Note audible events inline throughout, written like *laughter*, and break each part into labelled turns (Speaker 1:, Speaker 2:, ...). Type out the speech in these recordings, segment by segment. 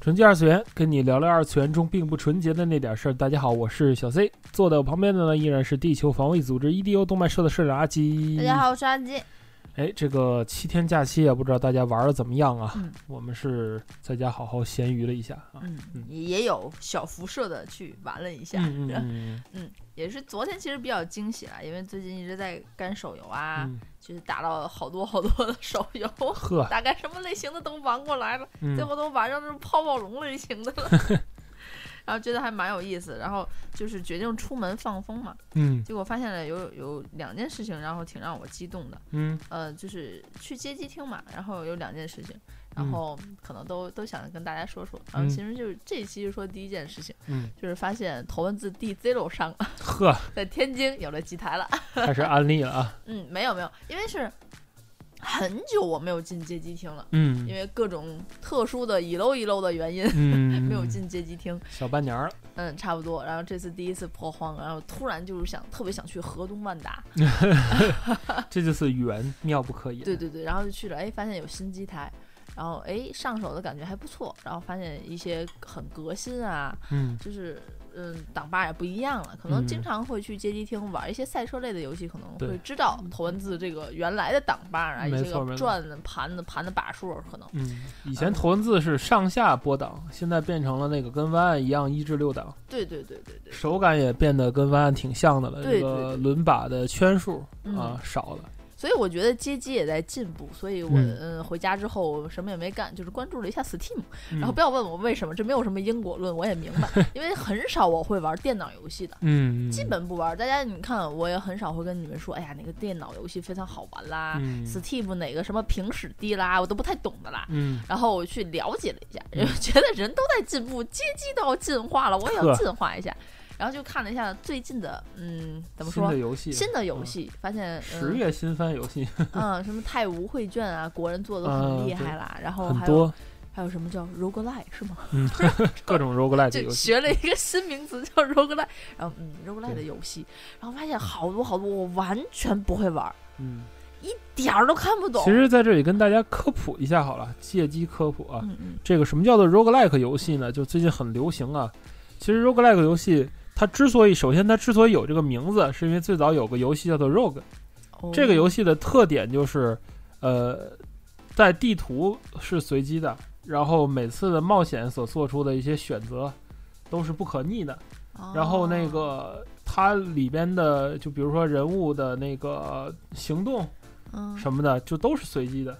Speaker 1: 纯洁二次元，跟你聊聊二次元中并不纯洁的那点事儿。大家好，我是小 C，坐在我旁边的呢依然是地球防卫组织 EDO 动漫社的社长阿基。
Speaker 2: 大家好，我是阿基。
Speaker 1: 哎，这个七天假期也，不知道大家玩的怎么样啊？
Speaker 2: 嗯。
Speaker 1: 我们是在家好好闲鱼了一下啊。
Speaker 2: 嗯
Speaker 1: 嗯，
Speaker 2: 也有小辐射的去玩了一下，
Speaker 1: 嗯嗯 *laughs*
Speaker 2: 也是昨天其实比较惊喜啦，因为最近一直在干手游啊，
Speaker 1: 嗯，
Speaker 2: 就是打了好多好多的手游，
Speaker 1: 呵，*laughs*
Speaker 2: 大概什么类型的都玩过来了，
Speaker 1: 嗯。
Speaker 2: 最后都玩上这种泡泡龙类型的了。*laughs* 然后觉得还蛮有意思，然后就是决定出门放风嘛，
Speaker 1: 嗯
Speaker 2: 结果发现了有有两件事情，然后挺让我激动的。
Speaker 1: 嗯
Speaker 2: 呃，就是去街机厅嘛，然后有两件事情，然
Speaker 1: 嗯
Speaker 2: 后可能都、都想跟大家说说。然后
Speaker 1: 嗯
Speaker 2: 其实就是这一期就说第一件事情，
Speaker 1: 嗯，
Speaker 2: 就是发现头文字 D Zero 上
Speaker 1: 呵，
Speaker 2: 在天津有了机台了。
Speaker 1: 开始安利了啊。*laughs*
Speaker 2: 嗯，没有没有，因为是很久我没有进街机厅了，
Speaker 1: 嗯
Speaker 2: 因为各种特殊的一漏一漏的原因。
Speaker 1: 嗯，*laughs*
Speaker 2: 没有进街机厅，
Speaker 1: 小半年儿了。
Speaker 2: 嗯，差不多。然后这次第一次破荒，然后突然就是想特别想去河东万达，*laughs*
Speaker 1: 这就是缘，妙不可言。*laughs*
Speaker 2: 对对对，然后就去了，哎，发现有新机台，然后哎上手的感觉还不错，然后发现一些很革新啊，
Speaker 1: 嗯。
Speaker 2: 就是嗯档把也不一样了，可能经
Speaker 1: 嗯
Speaker 2: 常会去街机厅玩一些赛车类的游戏，可能会知道头文字这个原来的档把啊，一些个转的盘的盘的把数可能。
Speaker 1: 嗯，以前头文字是上下拨档，现在变成了那个跟弯岸一样一至六档，
Speaker 2: 对对对对对，
Speaker 1: 手感也变得跟弯岸挺像的了。
Speaker 2: 对
Speaker 1: 这个轮把的圈数
Speaker 2: 嗯。
Speaker 1: 啊少了。
Speaker 2: 所以我觉得街机也在进步，所以我
Speaker 1: 嗯
Speaker 2: 嗯回家之后什么也没干，就是关注了一下 Steam，然后
Speaker 1: 嗯
Speaker 2: 不要问我为什么，这没有什么因果论，我也明白，*laughs* 因为很少我会玩电脑游戏的。
Speaker 1: 嗯，
Speaker 2: 基本不玩。大家你看，我也很少会跟你们说，哎呀，哪个电脑游戏非常好玩啦、
Speaker 1: 嗯
Speaker 2: s t e a m 哪个什么平史低啦，我都不太懂的啦。
Speaker 1: 嗯
Speaker 2: 然后我去了解了一下，
Speaker 1: 嗯 *laughs*
Speaker 2: 觉得人都在进步，街机都要进化了，我也要进化一下。然后就看了一下最近的，嗯，怎么说
Speaker 1: 新的？游戏，
Speaker 2: 新的游戏，发现
Speaker 1: 十月新番游戏
Speaker 2: 嗯，嗯，什么太无绘卷啊，国人做的很厉害啦。然后还有，还有什么叫 roguelike 是吗？
Speaker 1: 嗯，*laughs* 各种 *laughs* roguelike
Speaker 2: 就。学了一个新名词叫 roguelike，然后嗯 roguelike 的游戏，然后发现好多好多我完全不会玩，
Speaker 1: 嗯，
Speaker 2: 一点儿都看不懂。
Speaker 1: 其实在这里跟大家科普一下好了，借机科普啊。
Speaker 2: 嗯嗯
Speaker 1: 这个什么叫做 roguelike 游戏呢？就最近很流行啊。其实 roguelike 游戏它之所以，首先它之所以有这个名字，是因为最早有个游戏叫做 rogue。
Speaker 2: 哦
Speaker 1: 这个游戏的特点就是，呃，在地图是随机的，然后每次的冒险所做出的一些选择都是不可逆的。然后那
Speaker 2: 哦
Speaker 1: 个它里边的，就比如说人物的那个行动
Speaker 2: 嗯
Speaker 1: 什么的，就都是随机的。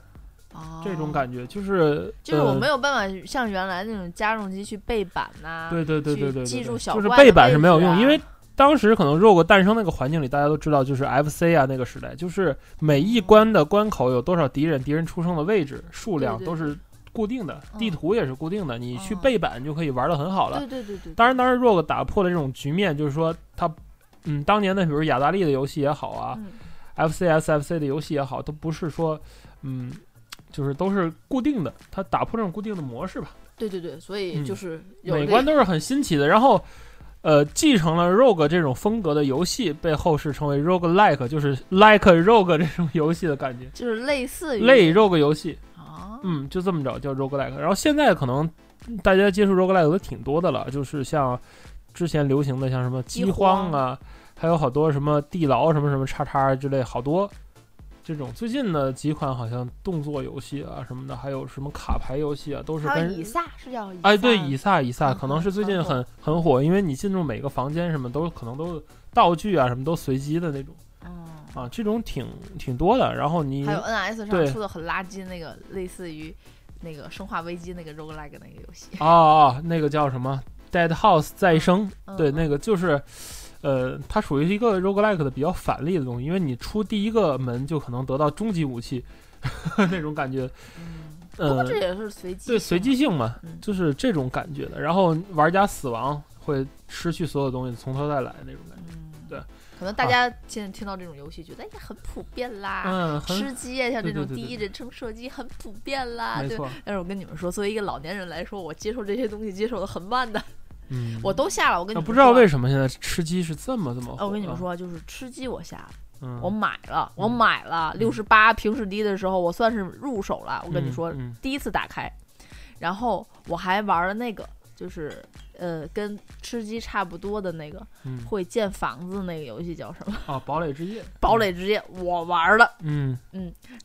Speaker 2: 哦。
Speaker 1: 这种感觉就是，
Speaker 2: 就是我
Speaker 1: 呃
Speaker 2: 没有办法像原来那种家用机去背板呐、
Speaker 1: 对对对
Speaker 2: 去
Speaker 1: 对对对，
Speaker 2: 记住小
Speaker 1: 就是背板是没有用，
Speaker 2: 啊。
Speaker 1: 因为当时可能 rogue 诞生那个环境里，大家都知道，就是 FC 啊那个时代，就是每一关的关口有多少敌人，敌人出生的位置数量都是固定的，
Speaker 2: 嗯。
Speaker 1: 地图也是固定的，你去
Speaker 2: 嗯
Speaker 1: 背板就可以玩的很好了。
Speaker 2: 对对对对，
Speaker 1: 当然，当然 rogue 打破了这种局面，就是说它，嗯，当年的比如雅达利的游戏也好啊，
Speaker 2: 嗯。
Speaker 1: FCS、FC 的游戏也好，都不是说，嗯，就是都是固定的，它打破这种固定的模式吧。
Speaker 2: 对对对，所以
Speaker 1: 嗯
Speaker 2: 就是有这
Speaker 1: 每关都是很新奇的。然后，呃，继承了 Rogue 这种风格的游戏，被后世称为 Rogue Like，就是 Like Rogue 这种游戏的感觉，
Speaker 2: 就是类似于
Speaker 1: 类 Rogue 游戏。
Speaker 2: 啊，
Speaker 1: 嗯，就这么着叫 Rogue Like。然后现在可能大家接触 Rogue Like 的挺多的了，就是像之前流行的像什么饥
Speaker 2: 饥
Speaker 1: 荒啊，还有好多什么地牢什么什么叉叉之类，好多。这种最近的几款好像动作游戏啊什么的，还有什么卡牌游戏啊，都是跟
Speaker 2: 以撒是叫以
Speaker 1: 哎，对，以撒，以撒
Speaker 2: 嗯
Speaker 1: 可能是最近
Speaker 2: 很
Speaker 1: 很很火，因为你进入每个房间什么都可能都道具啊什么都随机的那种
Speaker 2: 嗯，
Speaker 1: 啊，这种挺挺多的。然后你
Speaker 2: 还有 NS 上出的很垃圾那个，类似于那个《生化危机》那个 roguelike 那个游戏，
Speaker 1: 啊啊，那个叫什么 Dead House 再生，对，那个就是。呃，它属于一个 roguelike 的比较反例的东西，因为你出第一个门就可能得到终极武器，*laughs* 那种感觉。
Speaker 2: 嗯不过
Speaker 1: 呃
Speaker 2: 这也是随机，
Speaker 1: 对随机，性嘛，
Speaker 2: 嗯
Speaker 1: 就是这种感觉的。然后玩家死亡会失去所有东西，从头再来那种感觉。
Speaker 2: 嗯，
Speaker 1: 对。
Speaker 2: 可能大家现在听到这种游戏，觉得哎呀很普遍啦，
Speaker 1: 嗯，
Speaker 2: 吃鸡啊，像这种第一人称射击很普遍啦，对。但是我跟你们说，作为一个老年人来说，我接受这些东西接受的很慢的，
Speaker 1: 嗯，
Speaker 2: 我都下了。我跟你们
Speaker 1: 啊不知道为
Speaker 2: 什
Speaker 1: 什么现在吃鸡是这么这么火、
Speaker 2: 么，我跟你们，说，就是吃鸡我下了，
Speaker 1: 嗯，
Speaker 2: 我买了，我
Speaker 1: 嗯
Speaker 2: 买了六十八平时低的时候，我算是入手了。我跟你说，
Speaker 1: 嗯
Speaker 2: 第一次打开，然后我还玩了那个，就是呃，跟吃鸡差不多的那个
Speaker 1: 嗯。
Speaker 2: 会建房子那个游戏叫什么？
Speaker 1: 啊，堡垒之夜，*laughs*
Speaker 2: 堡垒之夜我玩了，
Speaker 1: 嗯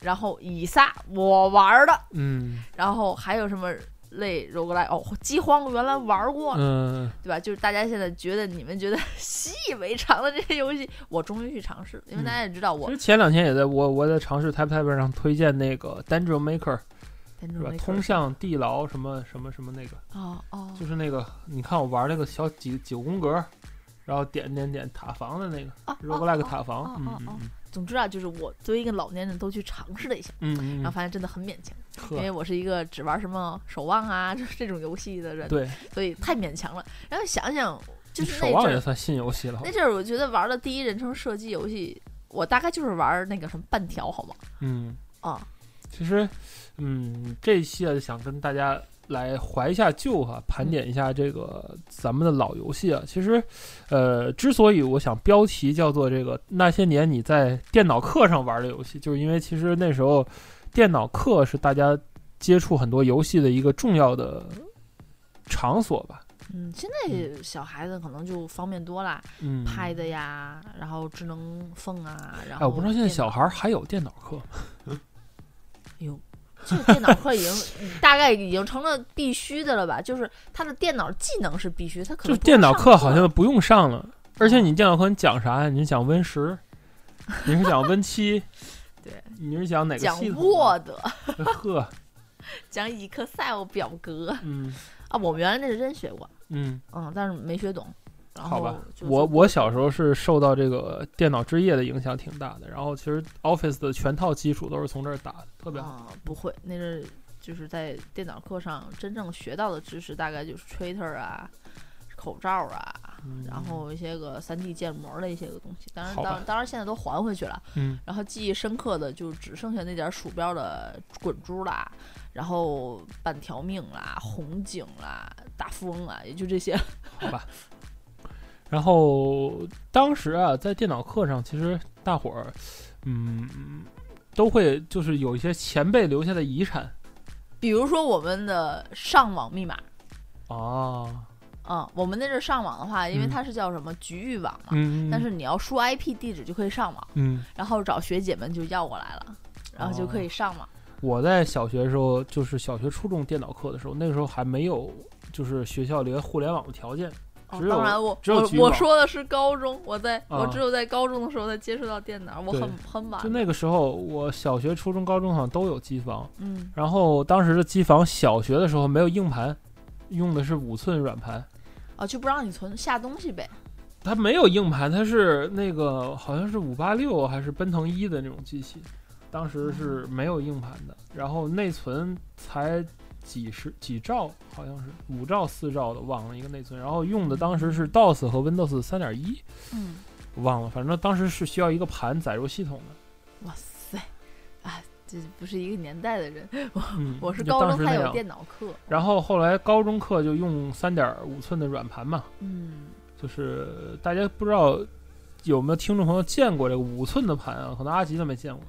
Speaker 2: 然后以撒我玩了，
Speaker 1: 嗯。
Speaker 2: 然后还有什么类 roguelike 哦，饥荒原来玩过，
Speaker 1: 嗯
Speaker 2: 对吧？就是大家现在觉得你们觉得 *laughs* 习以为常的这些游戏，我终于去尝试了，因为大家也知道我
Speaker 1: 其实前两天也在我我在尝试 Tap Tap 上推荐那个 Dungeon Maker 是吧？通向地牢什么什么什么那个，
Speaker 2: 哦哦，
Speaker 1: 就是那个你看我玩那个小几九宫格，然后点点点塔防的那个
Speaker 2: 哦
Speaker 1: roguelike
Speaker 2: 哦
Speaker 1: 塔防
Speaker 2: 哦，
Speaker 1: 嗯嗯
Speaker 2: 总之啊，就是我作为一个老年人都去尝试了一下，
Speaker 1: 嗯
Speaker 2: 然后发现真的很勉强，因为，我是一个只玩什么守望啊就是 *laughs* 这种游戏的人，
Speaker 1: 对，
Speaker 2: 所以太勉强了。然后想想，就是
Speaker 1: 守望
Speaker 2: 那阵儿，
Speaker 1: 也算新游戏了，
Speaker 2: 那阵儿我觉得玩的第一人称射击游戏，我大概就是玩那个什么半条，好吗？
Speaker 1: 嗯。
Speaker 2: 啊，
Speaker 1: 其实，嗯，这一期啊，就想跟大家来怀一下旧哈、盘点一下这个咱们的老游戏啊。其实，呃，之所以我想标题叫做这个那些年你在电脑课上玩的游戏，就是因为其实那时候电脑课是大家接触很多游戏的一个重要的场所吧。
Speaker 2: 嗯，现在小孩子可能就方便多啦
Speaker 1: 嗯
Speaker 2: ，，Pad 呀，然后智能缝啊，然后
Speaker 1: 哎，
Speaker 2: 后
Speaker 1: 我不知道现在小孩还有电脑课。
Speaker 2: 哟，这个电脑课已经 *laughs* 大概已经成了必须的了吧？就是他的电脑技能是必须，他可能就
Speaker 1: 电脑课好像不用上了，而且你电脑课你讲啥呀？你是讲 Win 十，*laughs* 你是讲 Win 七，
Speaker 2: 对，
Speaker 1: 你是讲哪个
Speaker 2: 讲
Speaker 1: 系统啊
Speaker 2: ？Word，
Speaker 1: 呵，
Speaker 2: 讲 Excel 表格
Speaker 1: 嗯
Speaker 2: 啊，我们原来那是真学过，
Speaker 1: 嗯，
Speaker 2: 嗯，但是没学懂。然后
Speaker 1: 好吧，我我小时候是受到这个电脑之夜的影响挺大的，然后其实 Office 的全套基础都是从这儿打的，特别好。
Speaker 2: 啊、不会，那是就是在电脑课上真正学到的知识，大概就是 Twitter 啊、口罩啊，
Speaker 1: 嗯
Speaker 2: 然后一些个三 D 建模的一些个东西。当然，当当然现在都还回去了。
Speaker 1: 嗯
Speaker 2: 然后记忆深刻的就只剩下那点鼠标的滚珠啦，然后半条命啦、红警啦、大富翁啦，也就这些。
Speaker 1: 好吧。*laughs* 然后当时啊，在电脑课上，其实大伙儿，嗯，都会就是有一些前辈留下的遗产。
Speaker 2: 比如说我们的上网密码，
Speaker 1: 啊，
Speaker 2: 嗯，我们那阵儿上网的话，因为
Speaker 1: 嗯
Speaker 2: 它是叫什么局域网嘛，
Speaker 1: 嗯，
Speaker 2: 但是你要输 IP 地址就可以上网，
Speaker 1: 嗯，
Speaker 2: 然后找学姐们就要过来了，然后就可以上网。
Speaker 1: 我在小学的时候，就是小学、初中电脑课的时候，那个时候还没有就是学校连互联网的条件，
Speaker 2: 哦当然我我我说的是高中，我在、我
Speaker 1: 啊
Speaker 2: 只有在高中的时候才接触到电脑，我很很晚
Speaker 1: 就。那个时候，我小学、初中、高中好像都有机房，
Speaker 2: 嗯，
Speaker 1: 然后当时的机房小学的时候没有硬盘，用的是五寸软盘，
Speaker 2: 啊，就不让你存下东西呗。
Speaker 1: 它没有硬盘，它是那个好像是五八六还是奔腾一的那种机器，当时是没有硬盘的，然后内存才几十几兆，好像是五兆四兆的，忘了一个内存，然后用的当时是 DOS 和 Windows 三点一，
Speaker 2: 嗯，
Speaker 1: 忘了，反正当时是需要一个盘载入系统的，
Speaker 2: 哇塞，啊，这不是一个年代的人。
Speaker 1: 嗯，
Speaker 2: 我是高中还有。电脑课。
Speaker 1: 然后后来高中课就用三点五寸的软盘嘛，
Speaker 2: 嗯，
Speaker 1: 就是大家不知道有没有听众朋友见过这个五寸的盘啊？可能阿吉都没见过。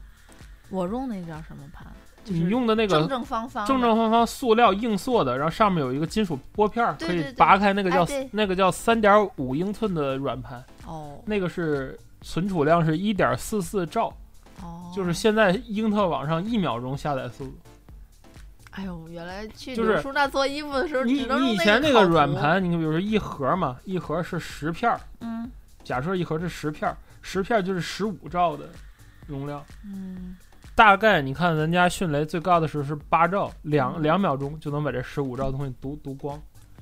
Speaker 2: 我用那叫什么盘？就是
Speaker 1: 你用的那个
Speaker 2: 正方方，
Speaker 1: 正正方方塑料硬塑的，然后上面有一个金属拨片儿，可以拔开，那个叫
Speaker 2: 哎
Speaker 1: 那个叫三点五英寸的软盘，
Speaker 2: 哦。
Speaker 1: 那个是存储量是一点四四兆，
Speaker 2: 哦，
Speaker 1: 就是现在英特网上一秒钟下载速度。
Speaker 2: 哎呦，原来去
Speaker 1: 就是
Speaker 2: 柳树那做衣服的时候，
Speaker 1: 你你以前那
Speaker 2: 个
Speaker 1: 软，盘，你比如说一盒嘛，一盒是十片儿，
Speaker 2: 嗯。
Speaker 1: 假设一盒是十片儿，十片儿就是十五兆的容量。
Speaker 2: 嗯，
Speaker 1: 大概你看咱家迅雷最高的时候是八兆，两
Speaker 2: 嗯
Speaker 1: 两秒钟就能把这十五兆的东西读读光。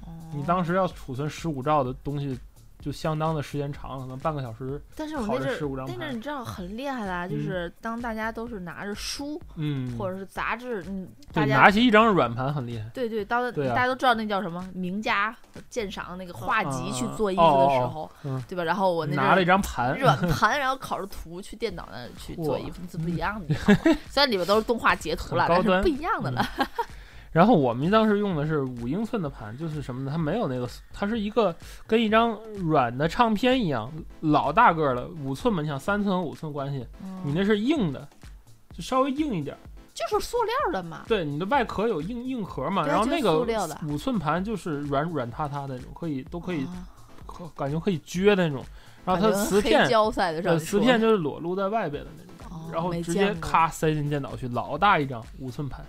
Speaker 2: 哦
Speaker 1: 你当时要储存十五兆的东西，就相当的时间长，可能半个小时。
Speaker 2: 但是我那阵那阵儿你知道很厉害的啊，就
Speaker 1: 嗯
Speaker 2: 是当大家都是拿着书
Speaker 1: 嗯，
Speaker 2: 或者是杂志，嗯，大家
Speaker 1: 拿起一张软盘很厉害。
Speaker 2: 对对，当大家都知道那叫什么名家鉴赏那个画集去做衣服的时
Speaker 1: 哦
Speaker 2: 候，
Speaker 1: 嗯
Speaker 2: 对吧？然后我那
Speaker 1: 拿了一张盘，
Speaker 2: 软盘，然后拷着图去电脑那去做衣服，这不一样的。*laughs* 虽然里面都是动画截图了，但是不一样的了。
Speaker 1: 然后我们当时用的是五英寸的盘，就是什么呢？它没有那个，它是一个跟一张软的唱片一样，老大个儿的五寸嘛，你想三寸和五寸关系，你
Speaker 2: 嗯
Speaker 1: 那是硬的，就稍微硬一点儿。
Speaker 2: 就是塑料的嘛，
Speaker 1: 对，你的外壳有硬硬壳嘛，然后那个五寸盘就是软软塌塌的那种，可以都可以，感觉可以撅的那种。然后它磁片，
Speaker 2: 胶赛的
Speaker 1: 呃，
Speaker 2: 上
Speaker 1: 磁片就是裸露在外边的那种，
Speaker 2: 哦
Speaker 1: 然后直接咔塞进电脑去，老大一张五寸盘。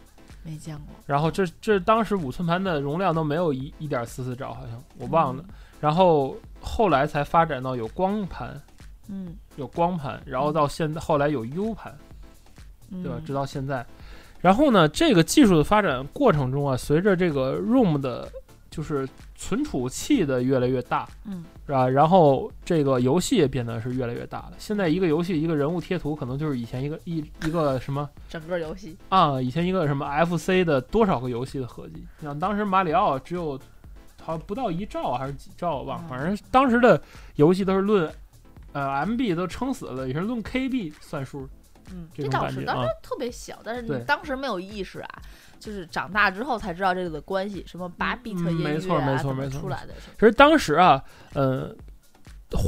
Speaker 2: 没见过。
Speaker 1: 然后这这当时五寸盘的容量都没有一一点四四兆，好像我忘了。
Speaker 2: 嗯
Speaker 1: 然后后来才发展到有光盘，
Speaker 2: 嗯，
Speaker 1: 有光盘，然后到现在后来有 U 盘，
Speaker 2: 嗯，
Speaker 1: 对吧？直到现在。然后呢，这个技术的发展过程中啊，随着这个 ROM 的，就是存储器的越来越大，
Speaker 2: 嗯
Speaker 1: 是吧？然后这个游戏也变得是越来越大了。现在一个游戏一个人物贴图，可能就是以前一个一一个什么
Speaker 2: 整个游戏
Speaker 1: 啊，以前一个什么 FC 的多少个游戏的合集。像当时马里奥只有好像不到一兆还是几兆，我忘了，
Speaker 2: 嗯
Speaker 1: 反正当时的游戏都是论呃 MB 都撑死了，也是论 KB 算数。
Speaker 2: 嗯，
Speaker 1: 这种
Speaker 2: 倒是，当时特别小，但是你当时没有意识啊，就是长大之后才知道这个的关系，什么八比特
Speaker 1: 嗯
Speaker 2: 音乐
Speaker 1: 没错没错没错
Speaker 2: 出来的？
Speaker 1: 其实当时啊，呃，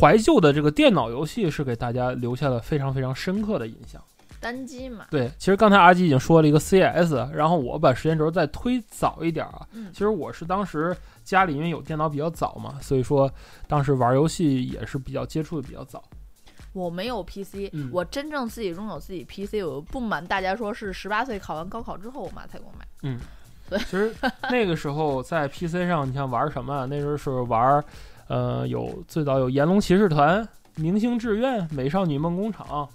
Speaker 1: 怀旧的这个电脑游戏是给大家留下了非常非常深刻的印象。
Speaker 2: 单机嘛，
Speaker 1: 对，其实刚才阿基已经说了一个 CS，然后我把时间轴再推早一点啊。
Speaker 2: 嗯
Speaker 1: 其实我是当时家里因为有电脑比较早嘛，所以说当时玩游戏也是比较接触的比较早。
Speaker 2: 我没有 PC，、
Speaker 1: 嗯
Speaker 2: 我真正自己拥有自己 PC，我不瞒大家说是十八岁考完高考之后，我妈才给我买。
Speaker 1: 嗯其实 *laughs* 那个时候在 PC 上，你像玩什么啊？那时候是玩，呃，有最早有《炎龙骑士团》《明星志愿》《美少女梦工厂》《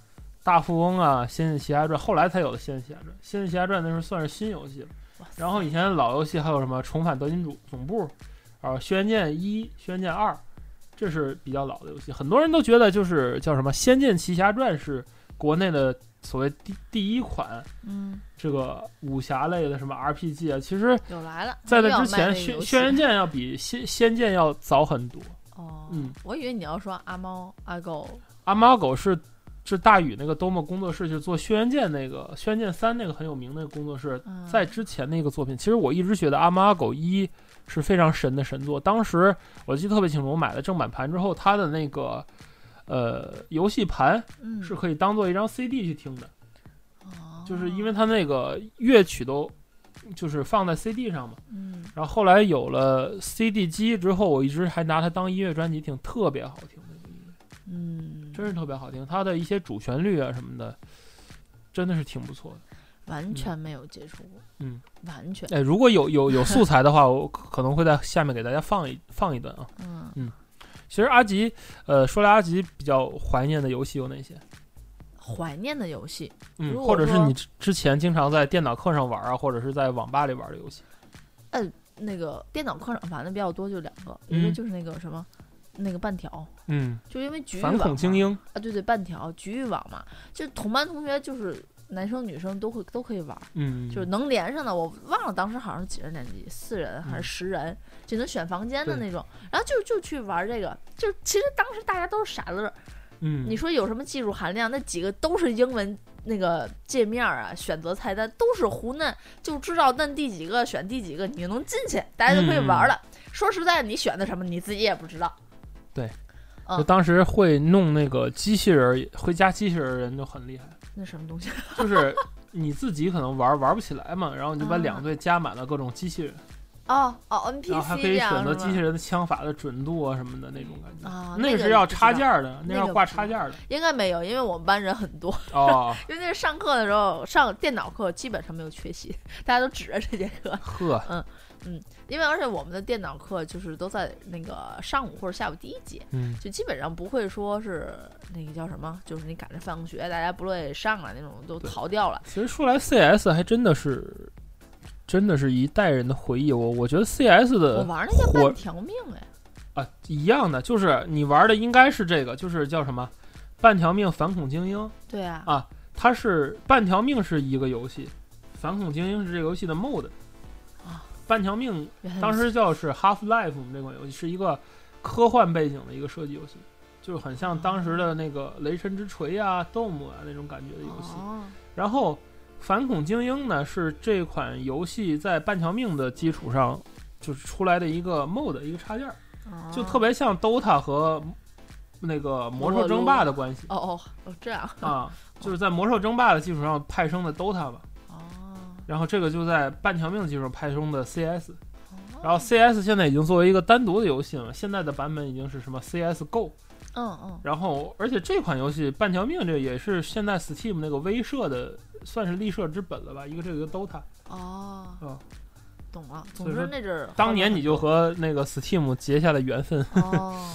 Speaker 1: 大富翁》啊，《仙剑奇侠传》，后来才有的《仙剑奇侠传》。《仙剑奇侠传》那时候算是新游戏了。然后以前老游戏还有什么《重返德军总总部》啊，《轩辕剑一》《轩辕剑二》，这是比较老的游戏。很多人都觉得就是叫什么《仙剑奇侠传》是国内的所谓第第一款
Speaker 2: 嗯，
Speaker 1: 这个武侠类的什么 RPG 啊。其实，
Speaker 2: 有来了，
Speaker 1: 在那之前，轩轩辕剑要比仙仙剑要早很多。
Speaker 2: 哦，
Speaker 1: 嗯
Speaker 2: 我以为你要说阿猫阿狗，
Speaker 1: 阿猫阿狗是是大宇那个多么工作室，就是做轩辕剑那个轩辕剑三那个很有名的工作室，
Speaker 2: 嗯、
Speaker 1: 在之前那个作品，其实我一直觉得《阿猫阿狗一》是非常神的神作。当时我记得特别清楚，我买了正版盘之后，它的那个呃游戏盘
Speaker 2: 嗯
Speaker 1: 是可以当做一张 CD 去听的，
Speaker 2: 哦
Speaker 1: 就是因为它那个乐曲都就是放在 CD 上嘛。
Speaker 2: 嗯
Speaker 1: 然后后来有了 CD 机之后，我一直还拿它当音乐专辑听，特别好听那个音乐，
Speaker 2: 嗯，
Speaker 1: 真是特别好听。它的一些主旋律啊什么的，真的是挺不错的。
Speaker 2: 完全没有接触过，
Speaker 1: 嗯，
Speaker 2: 完全，
Speaker 1: 哎，如果有有有素材的话，我可可能会在下面给大家放一放一段啊。
Speaker 2: 嗯，
Speaker 1: 其实阿吉，呃，说来阿吉比较怀念的游戏有哪些？
Speaker 2: 怀念的游戏，
Speaker 1: 嗯，或者是你之之前经常在电脑课上玩啊，或者是在网吧里玩的游戏。
Speaker 2: 嗯那个电脑课上玩的比较多，就两个，一个
Speaker 1: 嗯
Speaker 2: 就是那个什么，那个半条，
Speaker 1: 嗯，
Speaker 2: 就因为局域网嘛
Speaker 1: 恐精英。
Speaker 2: 啊，对对，半条局域网嘛，就同班同学就是男生女生都会都可以玩，
Speaker 1: 嗯，
Speaker 2: 就是能连上的。我忘了当时好像是几人年级，四人还是
Speaker 1: 嗯
Speaker 2: 十人，就能选房间的那种。然后就就去玩这个，就其实当时大家都是傻乐。
Speaker 1: 嗯，
Speaker 2: 你说有什么技术含量？那几个都是英文那个界面啊，选择菜单都是胡嫩，就知道嫩第几个选第几个，你就能进去，大家就可以玩了。说实在，你选的什么你自己也不知道。
Speaker 1: 对，
Speaker 2: 嗯
Speaker 1: 就当时会弄那个机器人，会加机器人的人就很厉害。
Speaker 2: 那什么东西？*laughs*
Speaker 1: 就是你自己可能玩玩不起来嘛，然后你就把
Speaker 2: 啊
Speaker 1: 两队加满了各种机器人，
Speaker 2: 哦哦
Speaker 1: 然后还
Speaker 2: ，NPC
Speaker 1: 可以选择机器人的枪法的准度啊什么的那种感觉。
Speaker 2: 啊，
Speaker 1: 那
Speaker 2: 个
Speaker 1: 是要插件的，那要挂插件的。
Speaker 2: 应该没有，因为我们班人很多，
Speaker 1: 哦，*laughs*
Speaker 2: 因为那是上课的时候上电脑课基本上没有缺席，大家都指着这节课。
Speaker 1: 呵，
Speaker 2: 因为而且我们的电脑课就是都在那个上午或者下午第一节，
Speaker 1: 嗯，
Speaker 2: 就基本上不会说是那个叫什么，就是你赶着放学，大家不乐意上了那种都逃掉了。
Speaker 1: 其实说来 CS 还真的是，真的是一代人的回忆。我我觉得 CS 的
Speaker 2: 我玩那叫半条命哎，
Speaker 1: 啊，一样的，就是你玩的应该是这个，就是叫什么《半条命反恐精英》，
Speaker 2: 对啊，
Speaker 1: 啊它是半条命是一个游戏，反恐精英是这个游戏的 mod
Speaker 2: 啊。
Speaker 1: 半条命当时叫是 Half Life 这款游戏是一个科幻背景的一个射击游戏，就是很像当时的那个雷神之锤啊、Dome 啊那种感觉的游戏。
Speaker 2: 哦。
Speaker 1: 然后反恐精英呢是这款游戏在半条命的基础上就是出来的一个 mod 一个插件儿，就特别像 DOTA 和那个魔兽争霸的关系。
Speaker 2: 哦哦哦这样。
Speaker 1: 啊，就是在魔兽争霸的基础上派生的 DOTA 吧。
Speaker 2: 哦，
Speaker 1: 然后这个就在半条命的基础上派生的 CS，
Speaker 2: 哦
Speaker 1: 然后 CS 现在已经作为一个单独的游戏了，现在的版本已经是什么 CS GO，
Speaker 2: 嗯嗯
Speaker 1: 然后而且这款游戏半条命这个也是现在 Steam 那个威慑的算是立社之本了吧，一个这个 DOTA，
Speaker 2: 哦
Speaker 1: 嗯
Speaker 2: 懂了。总之那阵儿
Speaker 1: 当年你就和那个 Steam 结下了缘分。
Speaker 2: 哦。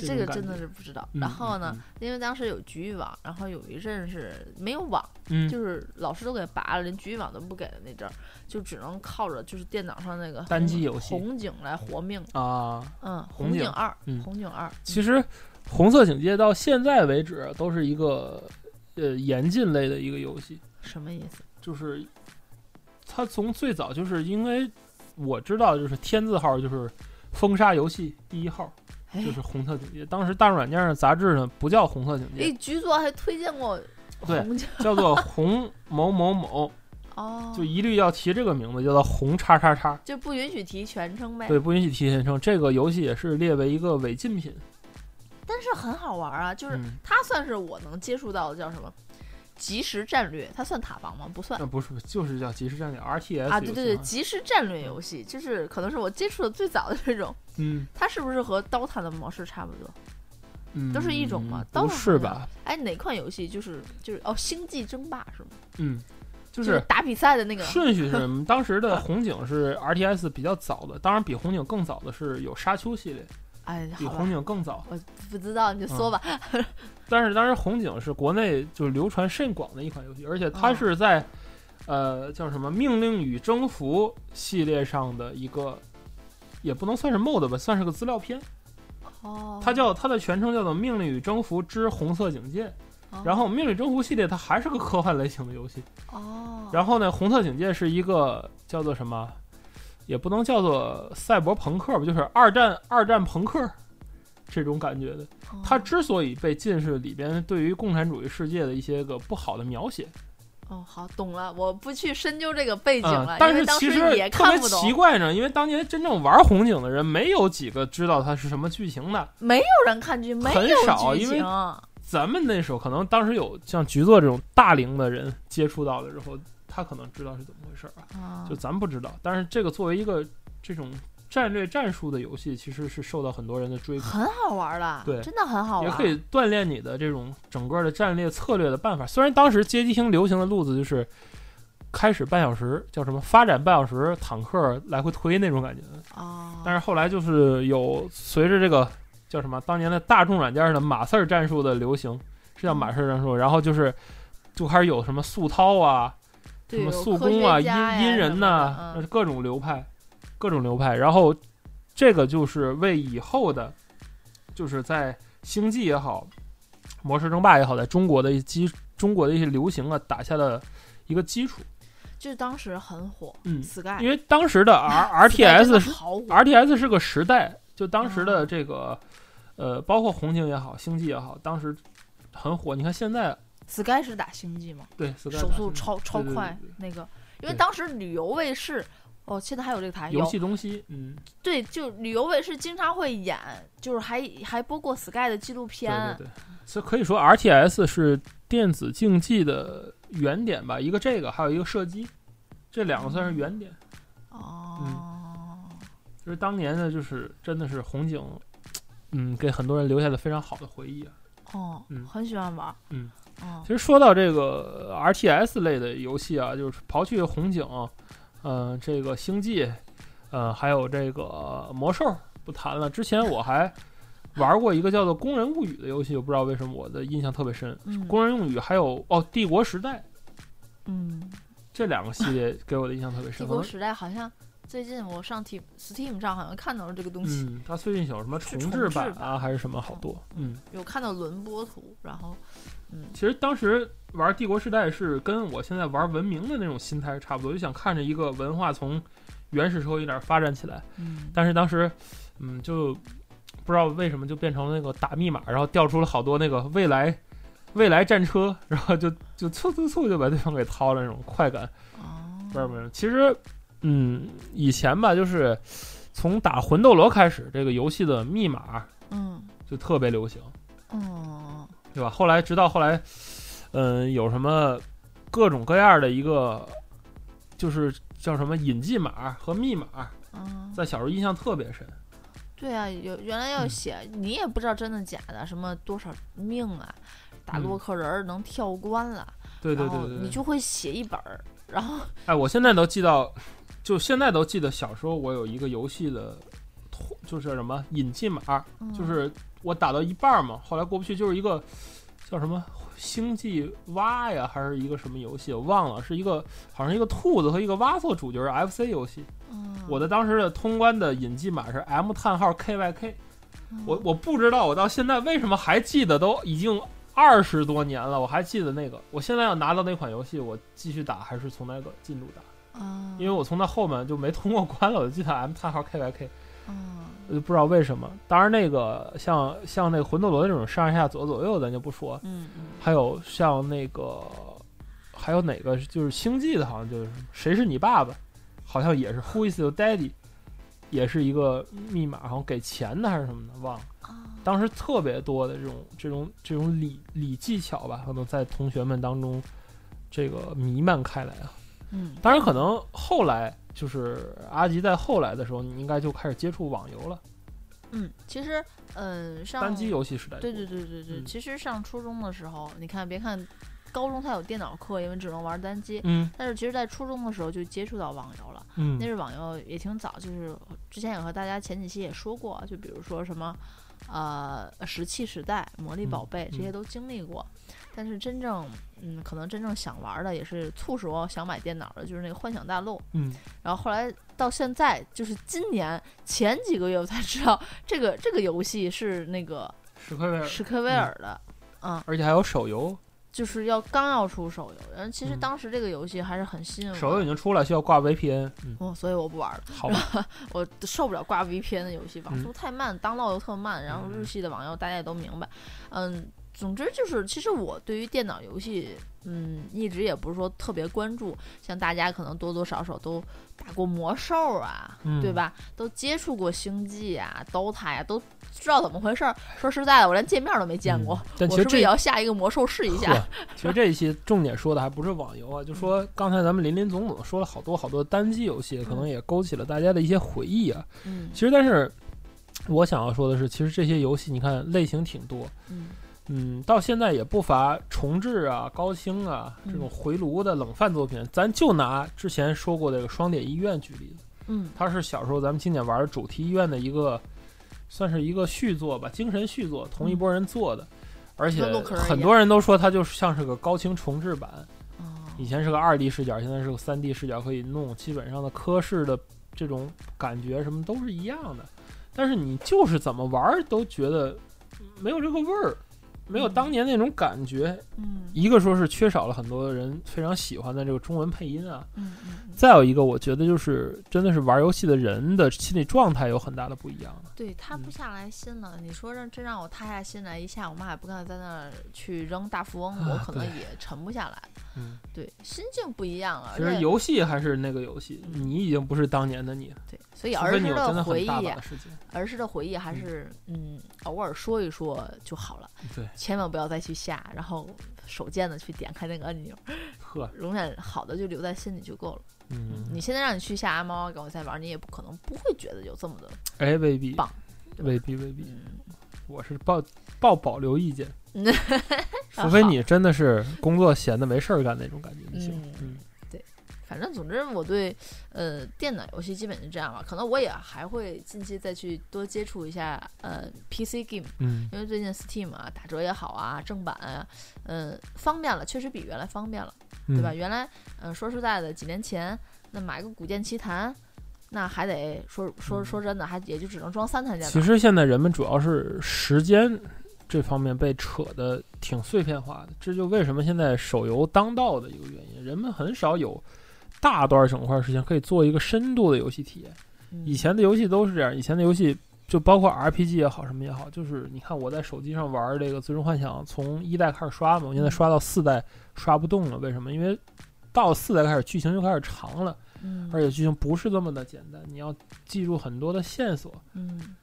Speaker 2: 这
Speaker 1: 这
Speaker 2: 个真的是不知道。
Speaker 1: 嗯
Speaker 2: 然后呢
Speaker 1: 嗯，
Speaker 2: 因为当时有局域网，然后有一阵是没有网，
Speaker 1: 嗯，
Speaker 2: 就是老师都给拔了，连局域网都不给的那阵儿，就只能靠着就是电脑上那个
Speaker 1: 单机游戏
Speaker 2: 红警来活命。
Speaker 1: 啊，
Speaker 2: 嗯，
Speaker 1: 红警
Speaker 2: 二，
Speaker 1: 嗯
Speaker 2: 红警二，
Speaker 1: 其实红色警戒到现在为止都是一个呃严禁类的一个游戏。
Speaker 2: 什么意思？
Speaker 1: 就是它从最早就是因为我知道，就是天字号就是封杀游戏第一号，
Speaker 2: 哎
Speaker 1: 就是红色警戒。当时大众软件上杂志呢不叫红色警
Speaker 2: 哎，
Speaker 1: 戒，
Speaker 2: 局座还推荐过
Speaker 1: 对叫做红某某某，
Speaker 2: 哦，
Speaker 1: 就一律要提这个名字，叫做红叉叉叉。
Speaker 2: 就不允许提全称呗。
Speaker 1: 对，不允许提全称。这个游戏也是列为一个违禁品。
Speaker 2: 但是很好玩啊，就是
Speaker 1: 嗯，
Speaker 2: 它算是我能接触到的叫什么即时战略，它算塔防吗？不算
Speaker 1: 那。不是，就是叫即时战略 RTS
Speaker 2: 啊，对对对，即时战略游戏就是可能是我接触的最早的这种，
Speaker 1: 嗯
Speaker 2: 它是不是和 DOTA 的模式差不多？
Speaker 1: 嗯，
Speaker 2: 都是一种吗
Speaker 1: 不
Speaker 2: 都是
Speaker 1: 吧？
Speaker 2: 哎，哪款游戏就是就是哦，星际争霸是吗？
Speaker 1: 嗯，就
Speaker 2: 就是打比赛的那个。
Speaker 1: 顺序是什 *laughs* 么？当时的红警是 RTS 比较早的，当然比红警更早的是有沙丘系列，
Speaker 2: 哎，
Speaker 1: 比红，警更早。
Speaker 2: 我不知道，你就说吧。*laughs*
Speaker 1: 但是当时红警是国内就是流传甚广的一款游戏，而且它
Speaker 2: 哦
Speaker 1: 是在、呃叫什么《命令与征服》系列上的一个，也不能算是 mod 吧，算是个资料片。
Speaker 2: 哦，
Speaker 1: 它叫它的全称叫做《命令与征服之红色警戒》。
Speaker 2: 哦
Speaker 1: 然后《命令与征服》系列它还是个科幻类型的游戏。
Speaker 2: 哦，
Speaker 1: 然后呢，红色警戒是一个叫做什么，也不能叫做赛博朋克吧，就是二战二战朋克这种感觉的。
Speaker 2: 哦
Speaker 1: 它之所以被禁是里边对于共产主义世界的一些个不好的描写，
Speaker 2: 哦，好懂了，我不去深究这个背景了，
Speaker 1: 嗯，但是其实
Speaker 2: 时也
Speaker 1: 特别
Speaker 2: 看不懂，
Speaker 1: 奇怪呢，因为当年真正玩红警的人没有几个知道它是什么剧情的。
Speaker 2: 没有人看剧，没
Speaker 1: 很
Speaker 2: 有
Speaker 1: 少因为。咱们那时候可能当时有像局座这种大龄的人接触到了之后，他可能知道是怎么回事儿啊。
Speaker 2: 啊
Speaker 1: 就咱不知道。但是这个作为一个这种战略战术的游戏，其实是受到很多人的追捧，
Speaker 2: 很好玩的，
Speaker 1: 对
Speaker 2: 真的很好玩。
Speaker 1: 也可以锻炼你的这种整个的战略策略的办法。虽然当时街机厅流行的路子就是开始半小时叫什么发展半小时坦克来回推那种感觉，
Speaker 2: 哦，
Speaker 1: 但是后来就是有随着这个叫什么当年的大众软件的马四战术的流行，是叫马四战术，然后就是就开始有什么速涛啊。什么速攻啊、阴阴人呐、各种流派，各种流派。然后这个就是为以后的，就是在星际也好，魔兽争霸也好，在中国的一基中国的一些流行啊打下了一个基础。
Speaker 2: 就是当时很火
Speaker 1: 嗯
Speaker 2: ，，Sky，
Speaker 1: 因为当时的 *laughs* R RTS 是
Speaker 2: 的好火
Speaker 1: RTS 是个时代，就当时
Speaker 2: 哦
Speaker 1: 的这个、呃，包括红警也好，星际也好，当时很火。你看现在
Speaker 2: ，Sky 是打星际吗，
Speaker 1: 对 Sky
Speaker 2: 手速
Speaker 1: 打
Speaker 2: 超超快那个，因为当时旅游卫视。哦，现在还有这个台，
Speaker 1: 游戏中心，嗯，
Speaker 2: 对，就旅游卫视经常会演，就是还还播过 Sky 的纪录片，
Speaker 1: 对对对，所以可以说 RTS 是电子竞技的原点吧，一个这个，还有一个射击，这两个算是原点。
Speaker 2: 哦，
Speaker 1: 就是当年的，就是真的是红警，嗯，给很多人留下了非常好的回忆啊。
Speaker 2: 哦，
Speaker 1: 嗯。
Speaker 2: 很喜欢玩，
Speaker 1: 嗯，
Speaker 2: 哦
Speaker 1: 其，实说到这个 RTS 类的游戏啊，就是刨去红警，嗯、这个星际，呃，还有这个魔兽不谈了。之前我还玩过一个叫做《工人物语》的游戏，我不知道为什么我的印象特别深。
Speaker 2: 嗯
Speaker 1: 工人物语还有哦，帝国时代
Speaker 2: 嗯，
Speaker 1: 这两个系列给我的印象特别深。
Speaker 2: 帝国时代好像最近我上 T Steam 上好像看到了这个东西，
Speaker 1: 嗯，它最近有什么重置版
Speaker 2: 重置版
Speaker 1: 啊，还是什么好多，嗯。
Speaker 2: 有看到轮播图，然后嗯
Speaker 1: 其实当时玩帝国时代是跟我现在玩文明的那种心态差不多，就想看着一个文化从原始时候一点发展起来。
Speaker 2: 嗯
Speaker 1: 但是当时，嗯，就不知道为什么就变成了那个打密码，然后调出了好多那个未来未来战车，然后就就嗖嗖嗖就把对方给掏了那种快感。
Speaker 2: 哦，
Speaker 1: 不是不是，其实，嗯，以前吧，就是从打魂斗罗开始，这个游戏的密码
Speaker 2: 嗯
Speaker 1: 就特别流行。
Speaker 2: 哦
Speaker 1: 对吧？后来直到后来，嗯，有什么各种各样的一个，就是叫什么引进码和密码，
Speaker 2: 嗯，
Speaker 1: 在小时候印象特别深。
Speaker 2: 对啊，有原来要
Speaker 1: 嗯
Speaker 2: 写，你也不知道真的假的，什么多少命啊，打洛克人儿能跳关了，
Speaker 1: 对对对对。
Speaker 2: 你就会写一本儿，然后
Speaker 1: 哎，我现在都记到，就现在都记得小时候我有一个游戏的，就是什么引进码，
Speaker 2: 嗯
Speaker 1: 就是我打到一半嘛，后来过不去，就是一个叫什么星际蛙呀，还是一个什么游戏，我忘了，是一个好像一个兔子和一个蛙做主角的 FC 游戏。
Speaker 2: 嗯
Speaker 1: 我的当时的通关的引进码是 M 叹号 KYK，我
Speaker 2: 嗯
Speaker 1: 我不知道我到现在为什么还记得，都已经二十多年了，我还记得那个。我现在要拿到那款游戏，我继续打还是从那个进度打，
Speaker 2: 啊，
Speaker 1: 因为我从那后面就没通过关了，我就记得 M 叹号 KYK，
Speaker 2: 嗯
Speaker 1: 我就不知道为什么。当然那个像像那个魂斗罗那种上下左左右咱就不说，
Speaker 2: 嗯嗯
Speaker 1: 还有像那个还有哪个就是星际的，好像就是谁是你爸爸，好像也是 Who is your daddy，也是一个密码，好像给钱的还是什么的，忘了。
Speaker 2: 啊
Speaker 1: 当时特别多的这种这种这种理理技巧吧，可能在同学们当中这个弥漫开来啊。
Speaker 2: 嗯，
Speaker 1: 当然，可能后来就是阿吉在后来的时候，你应该就开始接触网游了，
Speaker 2: 嗯，其实嗯上
Speaker 1: 单机游戏时代。
Speaker 2: 对对对对对，
Speaker 1: 嗯
Speaker 2: 其实上初中的时候，你看别看高中他有电脑课，因为只能玩单机。
Speaker 1: 嗯
Speaker 2: 但是其实，在初中的时候就接触到网游了。
Speaker 1: 嗯
Speaker 2: 那是网游也挺早，就是之前也和大家前几期也说过，就比如说什么，呃，石器时代、魔力宝
Speaker 1: 嗯
Speaker 2: 贝、这些
Speaker 1: 嗯
Speaker 2: 都经历过。但是真正，嗯，可能真正想玩的，也是促使我想买电脑的，就是那个幻想大陆。
Speaker 1: 嗯
Speaker 2: 然后后来到现在，就是今年前几个月我才知道，这个这个游戏是那个
Speaker 1: 史克威尔，
Speaker 2: 史克威尔的，嗯，
Speaker 1: 而且还有手游，
Speaker 2: 就是要刚要出手游。然后其实
Speaker 1: 嗯
Speaker 2: 当时这个游戏还是很吸引我的，
Speaker 1: 手游已经出了，需要挂 VPN。嗯，
Speaker 2: 哦，所以我不玩了。
Speaker 1: 好吧。*laughs*
Speaker 2: 我受不了挂 VPN 的游戏，网
Speaker 1: 嗯
Speaker 2: 速太慢，当漏又特慢，然后日系的网游大家也都明白。嗯，总之就是，其实我对于电脑游戏，嗯，一直也不是说特别关注，像大家可能多多少少都打过魔兽啊，
Speaker 1: 嗯
Speaker 2: 对吧？都接触过星际啊、DOTA 呀、都知道怎么回事儿。说实在的，我连界面都没见过，
Speaker 1: 嗯但其实这
Speaker 2: 我是不是也要下一个魔兽试一下？
Speaker 1: 其实这一期重点说的还不是网游啊，就说刚才咱们林林总总说了好多好多单机游戏，可能也勾起了大家的一些回忆啊。
Speaker 2: 嗯
Speaker 1: 其实，但是我想要说的是，其实这些游戏你看类型挺多，
Speaker 2: 嗯
Speaker 1: 嗯，到现在也不乏重置啊、高清啊
Speaker 2: 嗯。
Speaker 1: 这种回炉的冷饭作品。咱就拿之前说过的这个《双点医院》举例子，
Speaker 2: 嗯。
Speaker 1: 它是小时候咱们经典玩的主题医院的一个，算是一个续作吧，精神续作，同一波人做的。而且很多人都说它就像是个高清重制版，
Speaker 2: 哦。
Speaker 1: 以前是个二 D 视角，现在是个三 D 视角可以弄，基本上的科室的这种感觉什么都是一样的，但是你就是怎么玩儿都觉得没有这个味儿，没有当年那种感觉。
Speaker 2: 嗯
Speaker 1: 一个说是缺少了很多人非常喜欢的这个中文配音啊，
Speaker 2: 嗯嗯嗯，
Speaker 1: 再有一个我觉得就是真的是玩游戏的人的心理状态有很大的不一样。
Speaker 2: 对，他不
Speaker 1: 嗯
Speaker 2: 下来心了。你说让真让我塌下心来，一下我妈也不敢在那儿去扔大富翁，我可能也沉不下来。
Speaker 1: 嗯，
Speaker 2: 对，心境不一样了，
Speaker 1: 其实游戏还是那个游戏，
Speaker 2: 嗯
Speaker 1: 你已经不是当年的你了，
Speaker 2: 对，所以儿时
Speaker 1: 的
Speaker 2: 回忆。儿时的回忆还是嗯，偶尔说一说就好了，
Speaker 1: 对，
Speaker 2: 千万不要再去下，然后手贱的去点开那个按钮，*laughs*
Speaker 1: 呵，
Speaker 2: 永远好的就留在心里就够了。
Speaker 1: 嗯，
Speaker 2: 你现在让你去下阿猫跟我再玩，你也不可能不会觉得有这么的
Speaker 1: 哎，未必
Speaker 2: 棒，
Speaker 1: 未必，未必。
Speaker 2: 嗯。
Speaker 1: 我是抱抱保留意见，*laughs*
Speaker 2: 嗯
Speaker 1: 除非你真的是工作闲的没事儿干那种感觉就行。
Speaker 2: 嗯
Speaker 1: 嗯
Speaker 2: 反正总之，我对呃电脑游戏基本就这样吧。可能我也还会近期再去多接触一下呃 PC game，
Speaker 1: 嗯
Speaker 2: 因为最近 Steam 啊打折也好啊，正版啊，嗯、方便了，确实比原来方便了，对吧？
Speaker 1: 嗯
Speaker 2: 原来嗯、呃说实在的，几年前那买个《古剑奇谭》，那还得说说说真的，还也就只能装三台电脑。
Speaker 1: 其实现在人们主要是时间这方面被扯的挺碎片化的，这就为什么现在手游当道的一个原因。人们很少有大段整块时间可以做一个深度的游戏体验。
Speaker 2: 嗯
Speaker 1: 以前的游戏都是这样，以前的游戏就包括 RPG 也好，什么也好，就是你看我在手机上玩这个《最终幻想》，从一代开始刷嘛，我现在刷到四代刷不动了，为什么？因为到四代开始剧情就开始长了，
Speaker 2: 嗯
Speaker 1: 而且剧情不是这么的简单，你要记住很多的线索，
Speaker 2: 嗯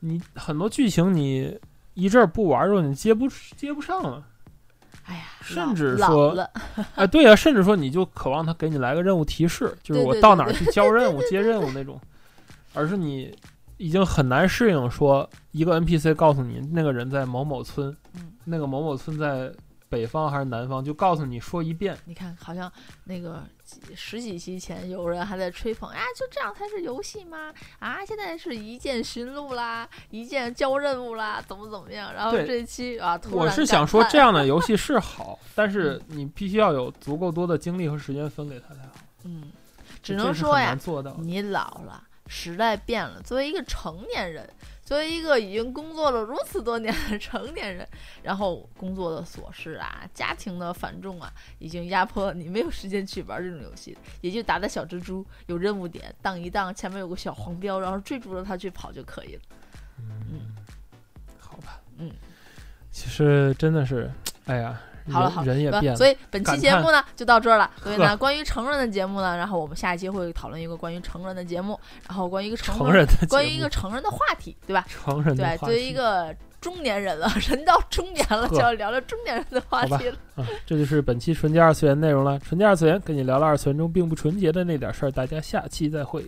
Speaker 1: 你很多剧情你一阵儿不玩之后，你接不接不上了。
Speaker 2: 哎呀，
Speaker 1: 甚至说哎，对呀、甚至说你就渴望他给你来个任务提示，就是我到哪儿去交任务、接任务那种，而是你已经很难适应说一个 NPC 告诉你那个人在某某村，
Speaker 2: 嗯
Speaker 1: 那个某某村在北方还是南方，就告诉你说一遍。
Speaker 2: 你看，好像那个几十几期前有人还在吹捧，啊，就这样才是游戏吗？啊，现在是一键寻路啦，一键交任务啦，怎么怎么样？然后
Speaker 1: 对
Speaker 2: 这期啊，突
Speaker 1: 我是想说，这样的 *laughs* 游戏是好，但是你必须要有足够多的精力和时间分给他才好。
Speaker 2: 嗯，只能说呀。你老了，时代变了。作为一个成年人，作为一个已经工作了如此多年的成年人，然后工作的琐事啊、家庭的繁重啊，已经压迫了你没有时间去玩这种游戏，也就打打小蜘蛛，有任务点荡一荡，前面有个小黄标，然后追逐着它去跑就可以了。
Speaker 1: 嗯，好吧，
Speaker 2: 嗯，
Speaker 1: 其实真的是，哎呀，
Speaker 2: 好了好了对吧
Speaker 1: 人人也变了。
Speaker 2: 所以本期节目呢就到这儿了。*laughs* 所以呢，关于成人的节目呢，然后我们下一期会讨论一个关于成人的节目，然后关于一个成
Speaker 1: 成人
Speaker 2: 关于一个成人的话题，对吧？对，
Speaker 1: 成人的话
Speaker 2: 作为一个中年人了，人到中年了，*laughs* 就要聊聊中年人的话题了。
Speaker 1: 啊，这就是本期纯洁二次元内容了。纯洁二次元跟你聊了二次元中并不纯洁的那点事儿，大家下期再会。